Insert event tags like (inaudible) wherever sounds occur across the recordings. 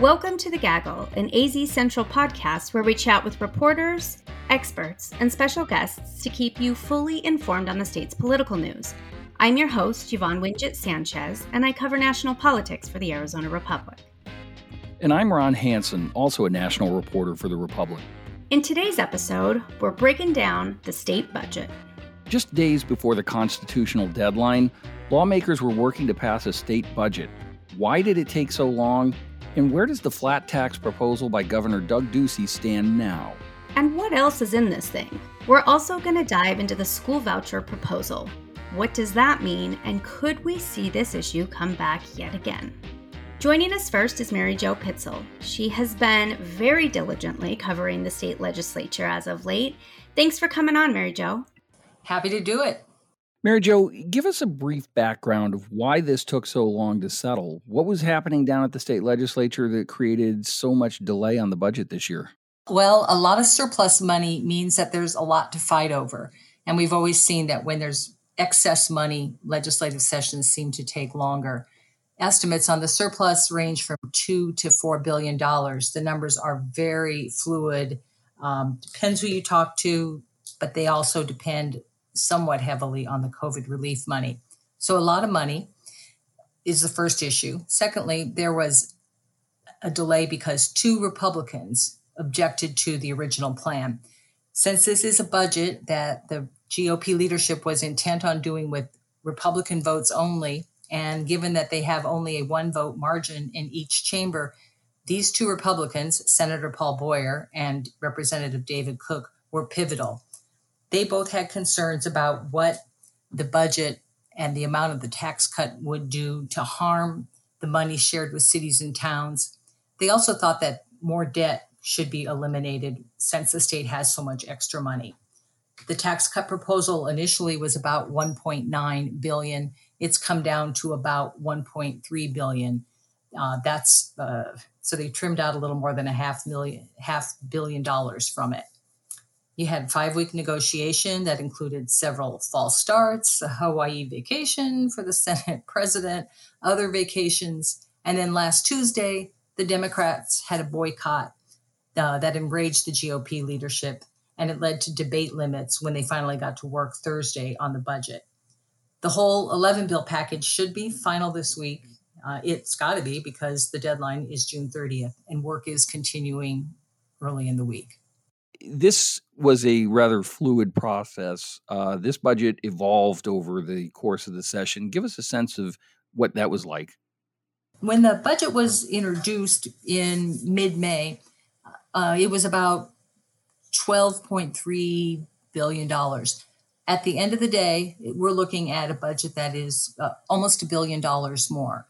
Welcome to The Gaggle, an AZ Central podcast where we chat with reporters, experts, and special guests to keep you fully informed on the state's political news. I'm your host, Yvonne Wingett Sanchez, and I cover national politics for the Arizona Republic. And I'm Ron Hansen, also a national reporter for the Republic. In today's episode, we're breaking down the state budget. Just days before the constitutional deadline, lawmakers were working to pass a state budget. Why did it take so long? And where does the flat tax proposal by Governor Doug Ducey stand now? And what else is in this thing? We're also going to dive into the school voucher proposal. What does that mean, and could we see this issue come back yet again? Joining us first is Mary Jo Pitzl. She has been very diligently covering the state legislature as of late. Thanks for coming on, Mary Jo. Happy to do it. Mary Jo, give us a brief background of why this took so long to settle. What was happening down at the state legislature that created so much delay on the budget this year? Well, a lot of surplus money means that there's a lot to fight over. And we've always seen that when there's excess money, legislative sessions seem to take longer. Estimates on the surplus range from two to four billion dollars. The numbers are very fluid. Um, depends who you talk to, but they also depend somewhat heavily on the COVID relief money. So, a lot of money is the first issue. Secondly, there was a delay because two Republicans objected to the original plan. Since this is a budget that the GOP leadership was intent on doing with Republican votes only, and given that they have only a one vote margin in each chamber, these two Republicans, Senator Paul Boyer and Representative David Cook, were pivotal they both had concerns about what the budget and the amount of the tax cut would do to harm the money shared with cities and towns. They also thought that more debt should be eliminated since the state has so much extra money. The tax cut proposal initially was about 1.9 billion. It's come down to about 1.3 billion. Uh, that's uh, so they trimmed out a little more than a half million, half billion dollars from it. You had five week negotiation that included several false starts, a Hawaii vacation for the (laughs) Senate president, other vacations. And then last Tuesday, the Democrats had a boycott uh, that enraged the GOP leadership, and it led to debate limits when they finally got to work Thursday on the budget. The whole 11 bill package should be final this week. Uh, it's got to be because the deadline is June 30th, and work is continuing early in the week this was a rather fluid process. Uh, this budget evolved over the course of the session. Give us a sense of what that was like. When the budget was introduced in mid May, uh, it was about $12.3 billion. At the end of the day, we're looking at a budget that is uh, almost a billion dollars more.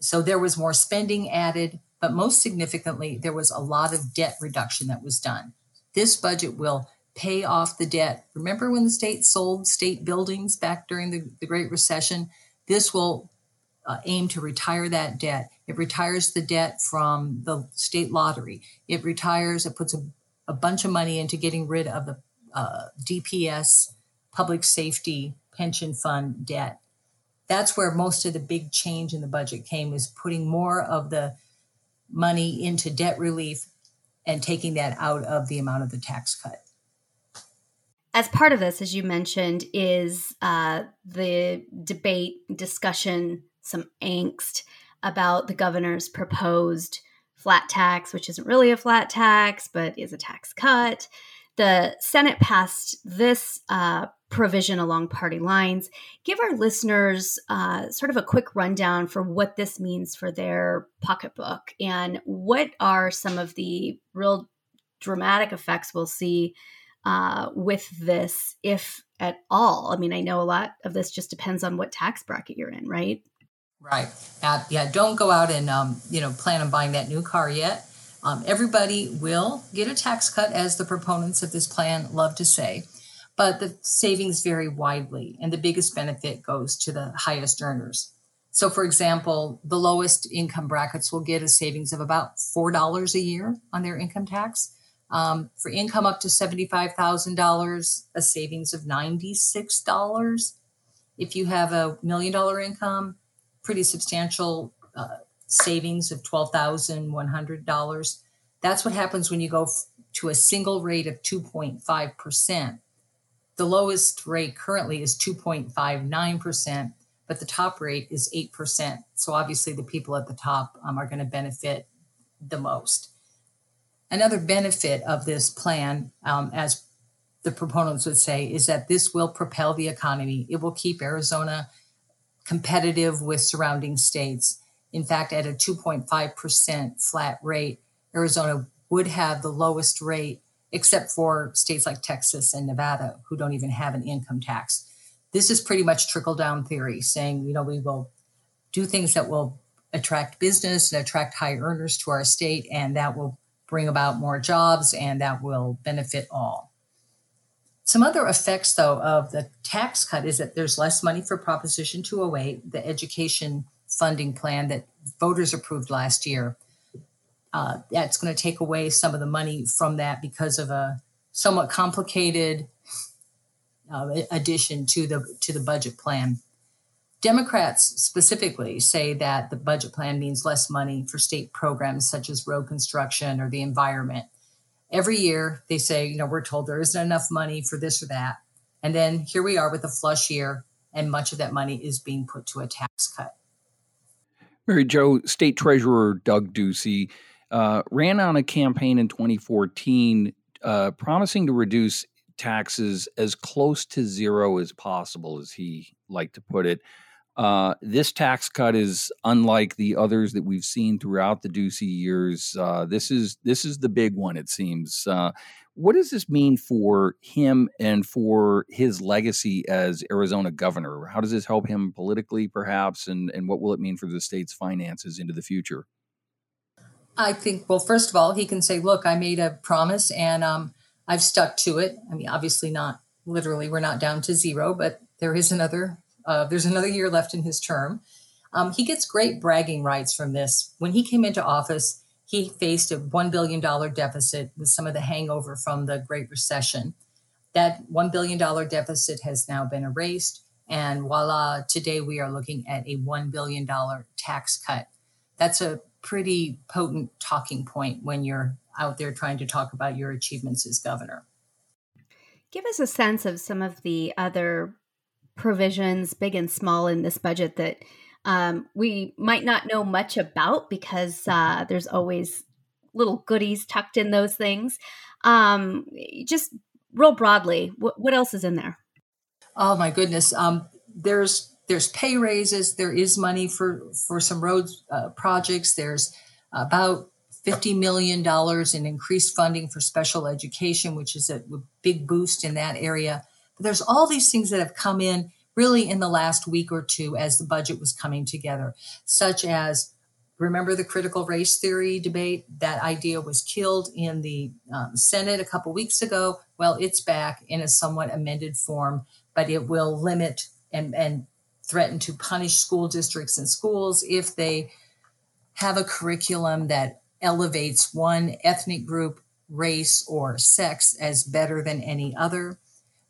So there was more spending added, but most significantly, there was a lot of debt reduction that was done. This budget will pay off the debt. Remember when the state sold state buildings back during the, the Great Recession? This will uh, aim to retire that debt. It retires the debt from the state lottery. It retires, it puts a, a bunch of money into getting rid of the uh, DPS, public safety pension fund debt. That's where most of the big change in the budget came, is putting more of the money into debt relief and taking that out of the amount of the tax cut. As part of this, as you mentioned, is uh, the debate, discussion, some angst about the governor's proposed flat tax, which isn't really a flat tax, but is a tax cut. The Senate passed this uh, provision along party lines. Give our listeners uh, sort of a quick rundown for what this means for their pocketbook and what are some of the real dramatic effects we'll see uh, with this, if at all. I mean, I know a lot of this just depends on what tax bracket you're in, right? Right. Uh, yeah. Don't go out and um, you know plan on buying that new car yet. Um, everybody will get a tax cut, as the proponents of this plan love to say but the savings vary widely, and the biggest benefit goes to the highest earners. So, for example, the lowest income brackets will get a savings of about $4 a year on their income tax. Um, for income up to $75,000, a savings of $96. If you have a million dollar income, pretty substantial uh, savings of $12,100. That's what happens when you go to a single rate of 2.5%. The lowest rate currently is 2.59%, but the top rate is 8%. So obviously, the people at the top um, are going to benefit the most. Another benefit of this plan, um, as the proponents would say, is that this will propel the economy. It will keep Arizona competitive with surrounding states. In fact, at a 2.5% flat rate, Arizona would have the lowest rate, except for states like Texas and Nevada, who don't even have an income tax. This is pretty much trickle down theory, saying, you know, we will do things that will attract business and attract high earners to our state, and that will bring about more jobs and that will benefit all. Some other effects, though, of the tax cut is that there's less money for Proposition 208, the education funding plan that voters approved last year. Uh, that's going to take away some of the money from that because of a somewhat complicated uh, addition to the to the budget plan. Democrats specifically say that the budget plan means less money for state programs such as road construction or the environment every year they say, you know, we're told there isn't enough money for this or that. And then here we are with a flush year, and much of that money is being put to a tax cut. Mary Jo, State Treasurer Doug Ducey uh, ran on a campaign in 2014 uh, promising to reduce taxes as close to zero as possible, as he liked to put it. Uh, this tax cut is unlike the others that we've seen throughout the Ducey years. Uh, this is this is the big one, it seems. Uh, what does this mean for him and for his legacy as Arizona governor? How does this help him politically, perhaps, and and what will it mean for the state's finances into the future? I think, well, first of all, he can say, "Look, I made a promise, and um, I've stuck to it." I mean, obviously, not literally, we're not down to zero, but there is another uh, there's another year left in his term. Um, he gets great bragging rights from this. When he came into office, he faced a $1 billion deficit with some of the hangover from the Great Recession. That $1 billion deficit has now been erased. And voila, today we are looking at a $1 billion tax cut. That's a pretty potent talking point when you're out there trying to talk about your achievements as governor. Give us a sense of some of the other provisions, big and small, in this budget that um, we might not know much about because uh, there's always little goodies tucked in those things. Um, just real broadly, what, what else is in there? Oh my goodness, um, there's there's pay raises. There is money for for some road uh, projects. There's about $50 million in increased funding for special education, which is a big boost in that area. But there's all these things that have come in really in the last week or two as the budget was coming together, such as remember the critical race theory debate? That idea was killed in the um, Senate a couple weeks ago. Well, it's back in a somewhat amended form, but it will limit and, and threaten to punish school districts and schools if they have a curriculum that elevates one ethnic group, race, or sex as better than any other.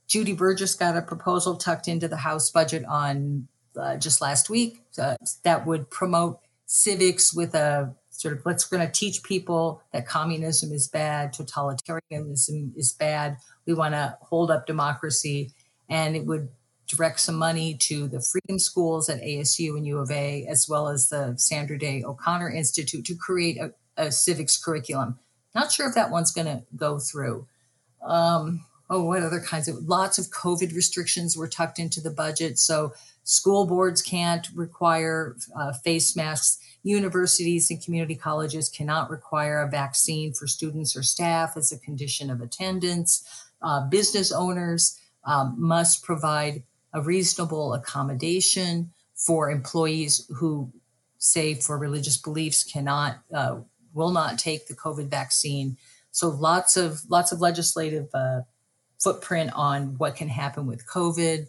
Judy Burges got a proposal tucked into the House budget on uh, just last week uh, that would promote civics with a sort of let's going to teach people that communism is bad, totalitarianism is bad. We want to hold up democracy, and it would direct some money to the freedom schools at ASU and U of A, as well as the Sandra Day O'Connor Institute to create a, a civics curriculum. Not sure if that one's going to go through. Um, oh, what other kinds of lots of COVID restrictions were tucked into the budget. So school boards can't require uh, face masks. Universities and community colleges cannot require a vaccine for students or staff as a condition of attendance. Uh, business owners um, must provide a reasonable accommodation for employees who, say, for religious beliefs, cannot, uh, will not take the COVID vaccine. So lots of lots of legislative uh, footprint on what can happen with COVID.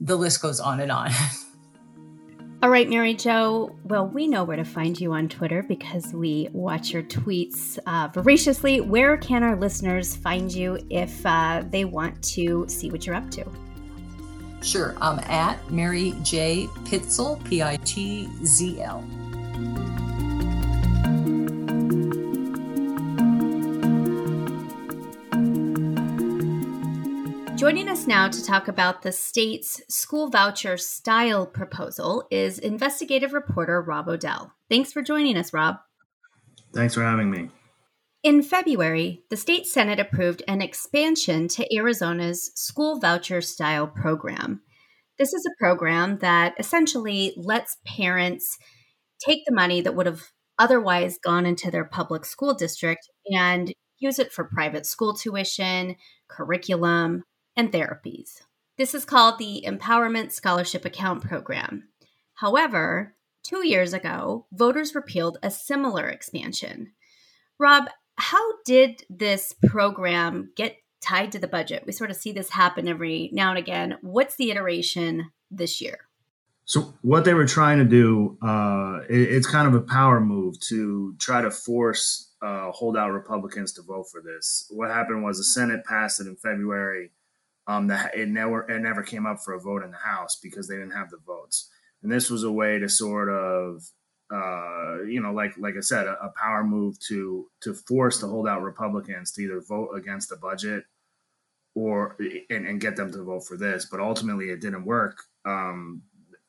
The list goes on and on. (laughs) All right, Mary Jo. Well, we know where to find you on Twitter because we watch your tweets uh, voraciously. Where can our listeners find you if uh, they want to see what you're up to? Sure. I'm at Mary J. Pitzl, P I T Z L. Joining us now to talk about the state's school voucher style proposal is investigative reporter Rob O'Dell. Thanks for joining us, Rob. Thanks for having me. In February, the state Senate approved an expansion to Arizona's school voucher style program. This is a program that essentially lets parents take the money that would have otherwise gone into their public school district and use it for private school tuition, curriculum, and therapies. This is called the Empowerment Scholarship Account Program. However, two years ago, voters repealed a similar expansion. Rob, how did this program get tied to the budget? We sort of see this happen every now and again. What's the iteration this year? So, what they were trying to do, uh, it, it's kind of a power move to try to force uh, holdout Republicans to vote for this. What happened was the Senate passed it in February um, that it never it never came up for a vote in the House because they didn't have the votes. And this was a way to sort of, uh, you know, like like I said, a, a, power move to to force the holdout Republicans to either vote against the budget or and, and get them to vote for this. But ultimately, it didn't work. Um,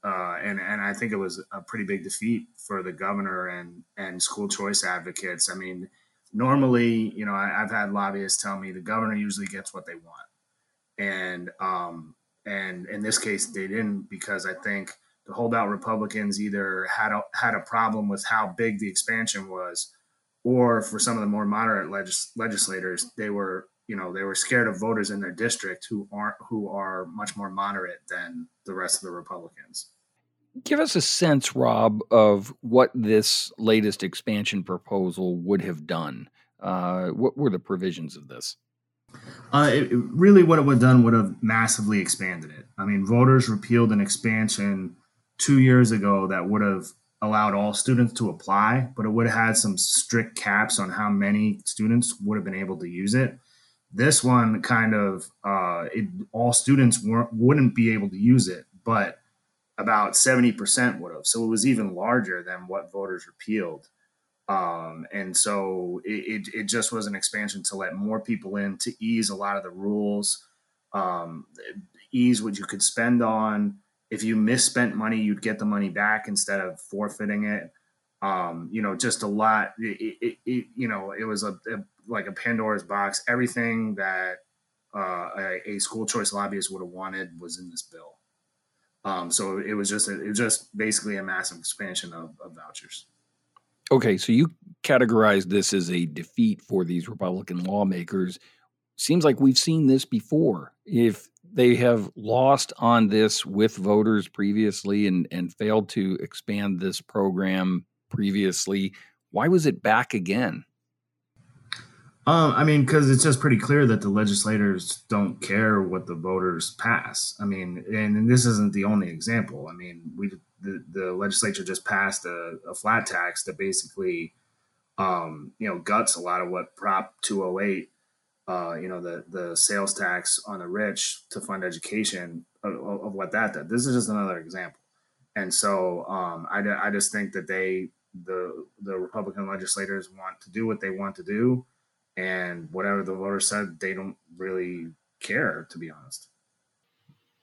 uh, and and I think it was a pretty big defeat for the governor and and school choice advocates. I mean, normally, you know, I, have had lobbyists tell me the governor usually gets what they want and um, and in this case they didn't because I think the holdout Republicans either had a, had a problem with how big the expansion was, or for some of the more moderate legis- legislators, they were you know they were scared of voters in their district who aren't who are much more moderate than the rest of the Republicans. Give us a sense, Rob, of what this latest expansion proposal would have done. Uh, what were the provisions of this? Uh, it, really, what it would have done would have massively expanded it. I mean, voters repealed an expansion two years ago that would have allowed all students to apply, but it would have had some strict caps on how many students would have been able to use it. This one kind of uh, it, all students weren't wouldn't be able to use it, but about seventy percent would have. So it was even larger than what voters repealed. Um, and so it, it, it, just was an expansion to let more people in to ease a lot of the rules, um, ease what you could spend on. If you misspent money, you'd get the money back instead of forfeiting it. Um, you know, just a lot. It, it, you know, it was a, a, like a Pandora's box. Everything that uh, a, a, school choice lobbyist would have wanted was in this bill. Um, so it was just a, it was just basically a massive expansion of, of vouchers. Okay, so you categorize this as a defeat for these Republican lawmakers. Seems like we've seen this before. If they have lost on this with voters previously and, and failed to expand this program previously, why was it back again? Um, I mean, because it's just pretty clear that the legislators don't care what the voters pass. I mean, and, and this isn't the only example. I mean, we the, the legislature just passed a, a flat tax that basically, um, you know, guts a lot of what Prop 208, uh, you know, the the sales tax on the rich to fund education of, of what that did. This is just another example. And so um, I, I just think that they the the Republican legislators want to do what they want to do, and whatever the voters said, they don't really care, to be honest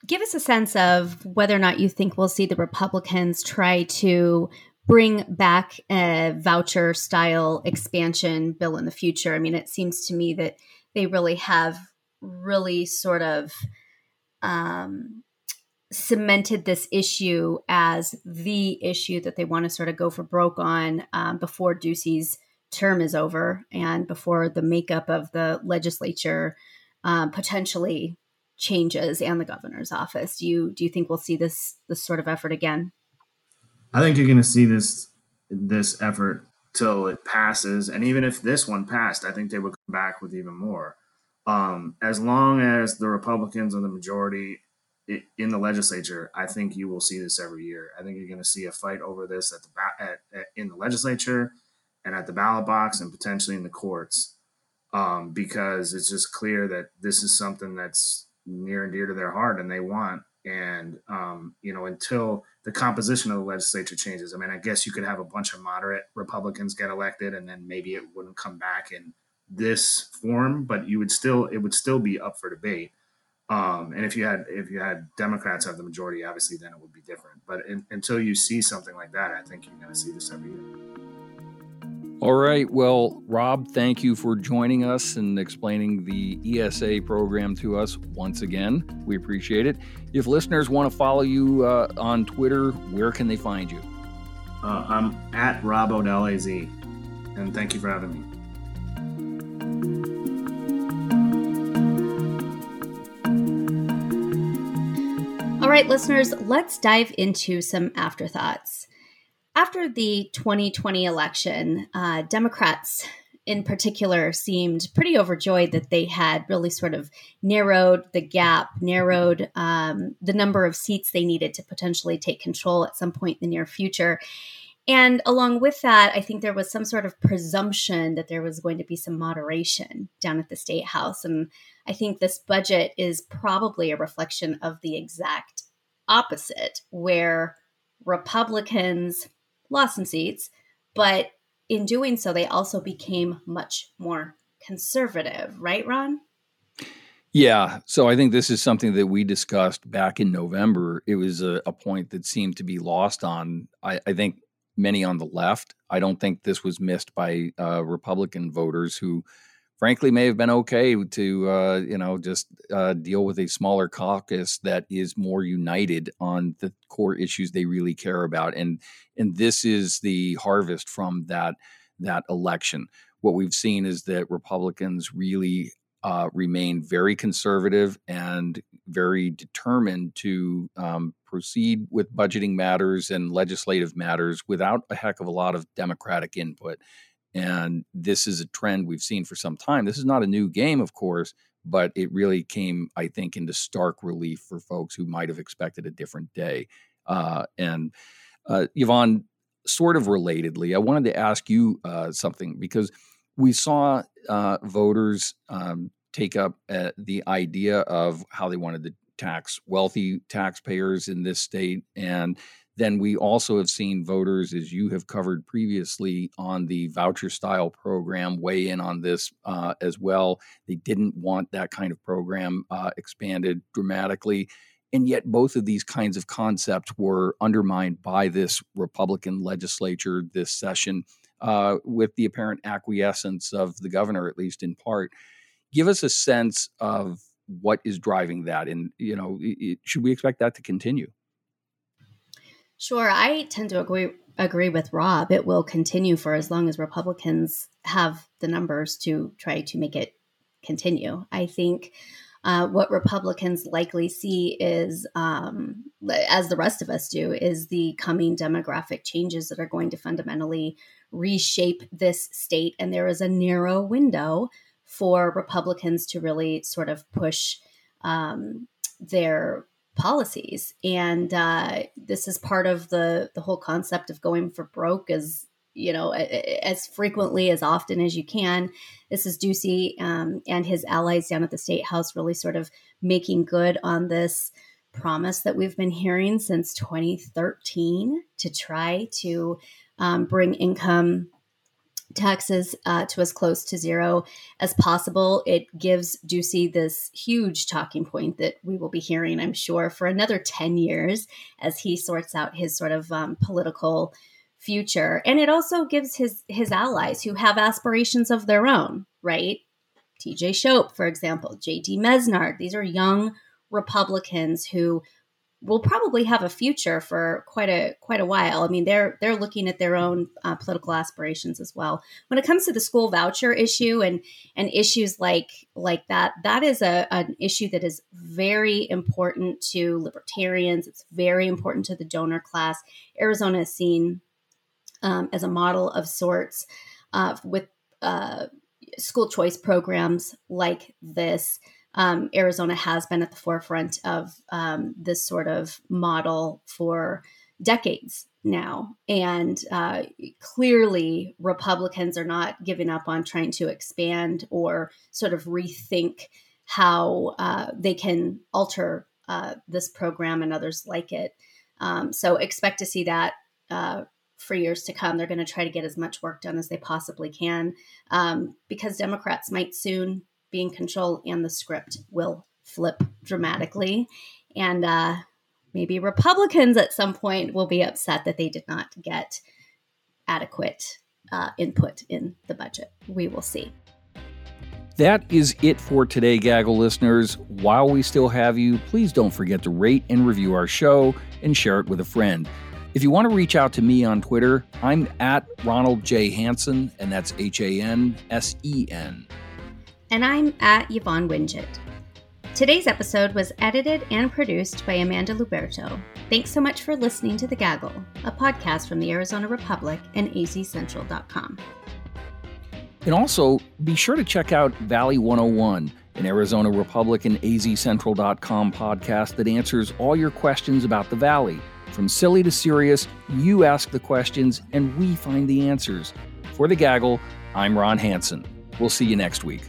give us a sense of whether or not you think we'll see the Republicans try to bring back a voucher style expansion bill in the future. I mean, it seems to me that they really have really sort of um, cemented this issue as the issue that they want to sort of go for broke on um, before Ducey's term is over and before the makeup of the legislature um, potentially changes and the governor's office. Do you do you think we'll see this this sort of effort again? I think you're going to see this this effort till it passes, and even if this one passed, I think they would come back with even more. Um, as long as the Republicans are the majority in the legislature, I think you will see this every year. I think you're going to see a fight over this at the at, at, in the legislature and at the ballot box and potentially in the courts, um, because it's just clear that this is something that's near and dear to their heart and they want. And, um, you know, until the composition of the legislature changes, I mean, I guess you could have a bunch of moderate Republicans get elected and then maybe it wouldn't come back in this form, but you would still, it would still be up for debate. Um, and if you had if you had Democrats have the majority, obviously then it would be different. But in, until you see something like that, I think you're going to see this every year. All right. Well, Rob, thank you for joining us and explaining the ESA program to us once again. We appreciate it. If listeners want to follow you uh, on Twitter, where can they find you? Uh, I'm at Rob O'Dell AZ, and thank you for having me. All right, listeners, let's dive into some afterthoughts. After the 2020 election, uh, Democrats in particular seemed pretty overjoyed that they had really sort of narrowed the gap, narrowed um, the number of seats they needed to potentially take control at some point in the near future. And along with that, I think there was some sort of presumption that there was going to be some moderation down at the state house. And I think this budget is probably a reflection of the exact opposite, where Republicans lost some seats, but in doing so, they also became much more conservative, right, Ron? Yeah. So I think this is something that we discussed back in November. It was a, a point that seemed to be lost on, I, I, think, many on the left. I don't think this was missed by uh, Republican voters who frankly may have been okay to uh, you know just uh, deal with a smaller caucus that is more united on the core issues they really care about and and this is the harvest from that that election. What we've seen is that republicans really uh, remain very conservative and very determined to um, proceed with budgeting matters and legislative matters without a heck of a lot of democratic input and this is a trend we've seen for some time. This is not a new game, of course, but it really came, I think, into stark relief for folks who might have expected a different day. Uh, and uh, Yvonne, sort of relatedly, I wanted to ask you uh, something because we saw uh, voters um, take up uh, the idea of how they wanted to tax wealthy taxpayers in this state and then we also have seen voters, as you have covered previously, on the voucher style program weigh in on this uh, as well. They didn't want that kind of program uh, expanded dramatically. And yet, both of these kinds of concepts were undermined by this Republican legislature this session, uh, with the apparent acquiescence of the governor, at least in part. Give us a sense of what is driving that, and you know, it, should we expect that to continue? Sure, I tend to agree agree with Rob. It will continue for as long as Republicans have the numbers to try to make it continue. I think uh, what Republicans likely see is, um, as the rest of us do, is the coming demographic changes that are going to fundamentally reshape this state. And there is a narrow window for Republicans to really sort of push um, their policies. And uh, this is part of the the whole concept of going for broke as you know as frequently as often as you can. This is Ducey um, and his allies down at the state house really sort of making good on this promise that we've been hearing since 2013 to try to um, bring income taxes uh, to as close to zero as possible. It gives Ducey this huge talking point that we will be hearing, I'm sure, for another 10 years as he sorts out his sort of um, political future. And it also gives his his allies who have aspirations of their own, right? TJ Shope, for example, JD Mesnard. These are young Republicans who will probably have a future for quite a quite a while. I mean, they're they're looking at their own uh, political aspirations as well. When it comes to the school voucher issue and and issues like like that, that is a an issue that is very important to libertarians. It's very important to the donor class. Arizona is seen um, as a model of sorts uh, with uh, school choice programs like this um, Arizona has been at the forefront of um, this sort of model for decades now. And uh, clearly, Republicans are not giving up on trying to expand or sort of rethink how uh, they can alter uh, this program and others like it. Um, so expect to see that uh, for years to come. They're going to try to get as much work done as they possibly can um, because Democrats might soon be in control and the script will flip dramatically. And uh, maybe Republicans at some point will be upset that they did not get adequate uh, input in the budget. We will see. That is it for today, Gaggle listeners. While we still have you, please don't forget to rate and review our show and share it with a friend. If you want to reach out to me on Twitter, I'm at Ronald J. Hansen, and that's H A N S E N. And I'm at Yvonne Wingett. Today's episode was edited and produced by Amanda Luberto. Thanks so much for listening to The Gaggle, a podcast from the Arizona Republic and azcentral.com. And also, be sure to check out Valley 101, an Arizona Republic and azcentral.com podcast that answers all your questions about the Valley. From silly to serious, you ask the questions and we find the answers. For The Gaggle, I'm Ron Hansen. We'll see you next week.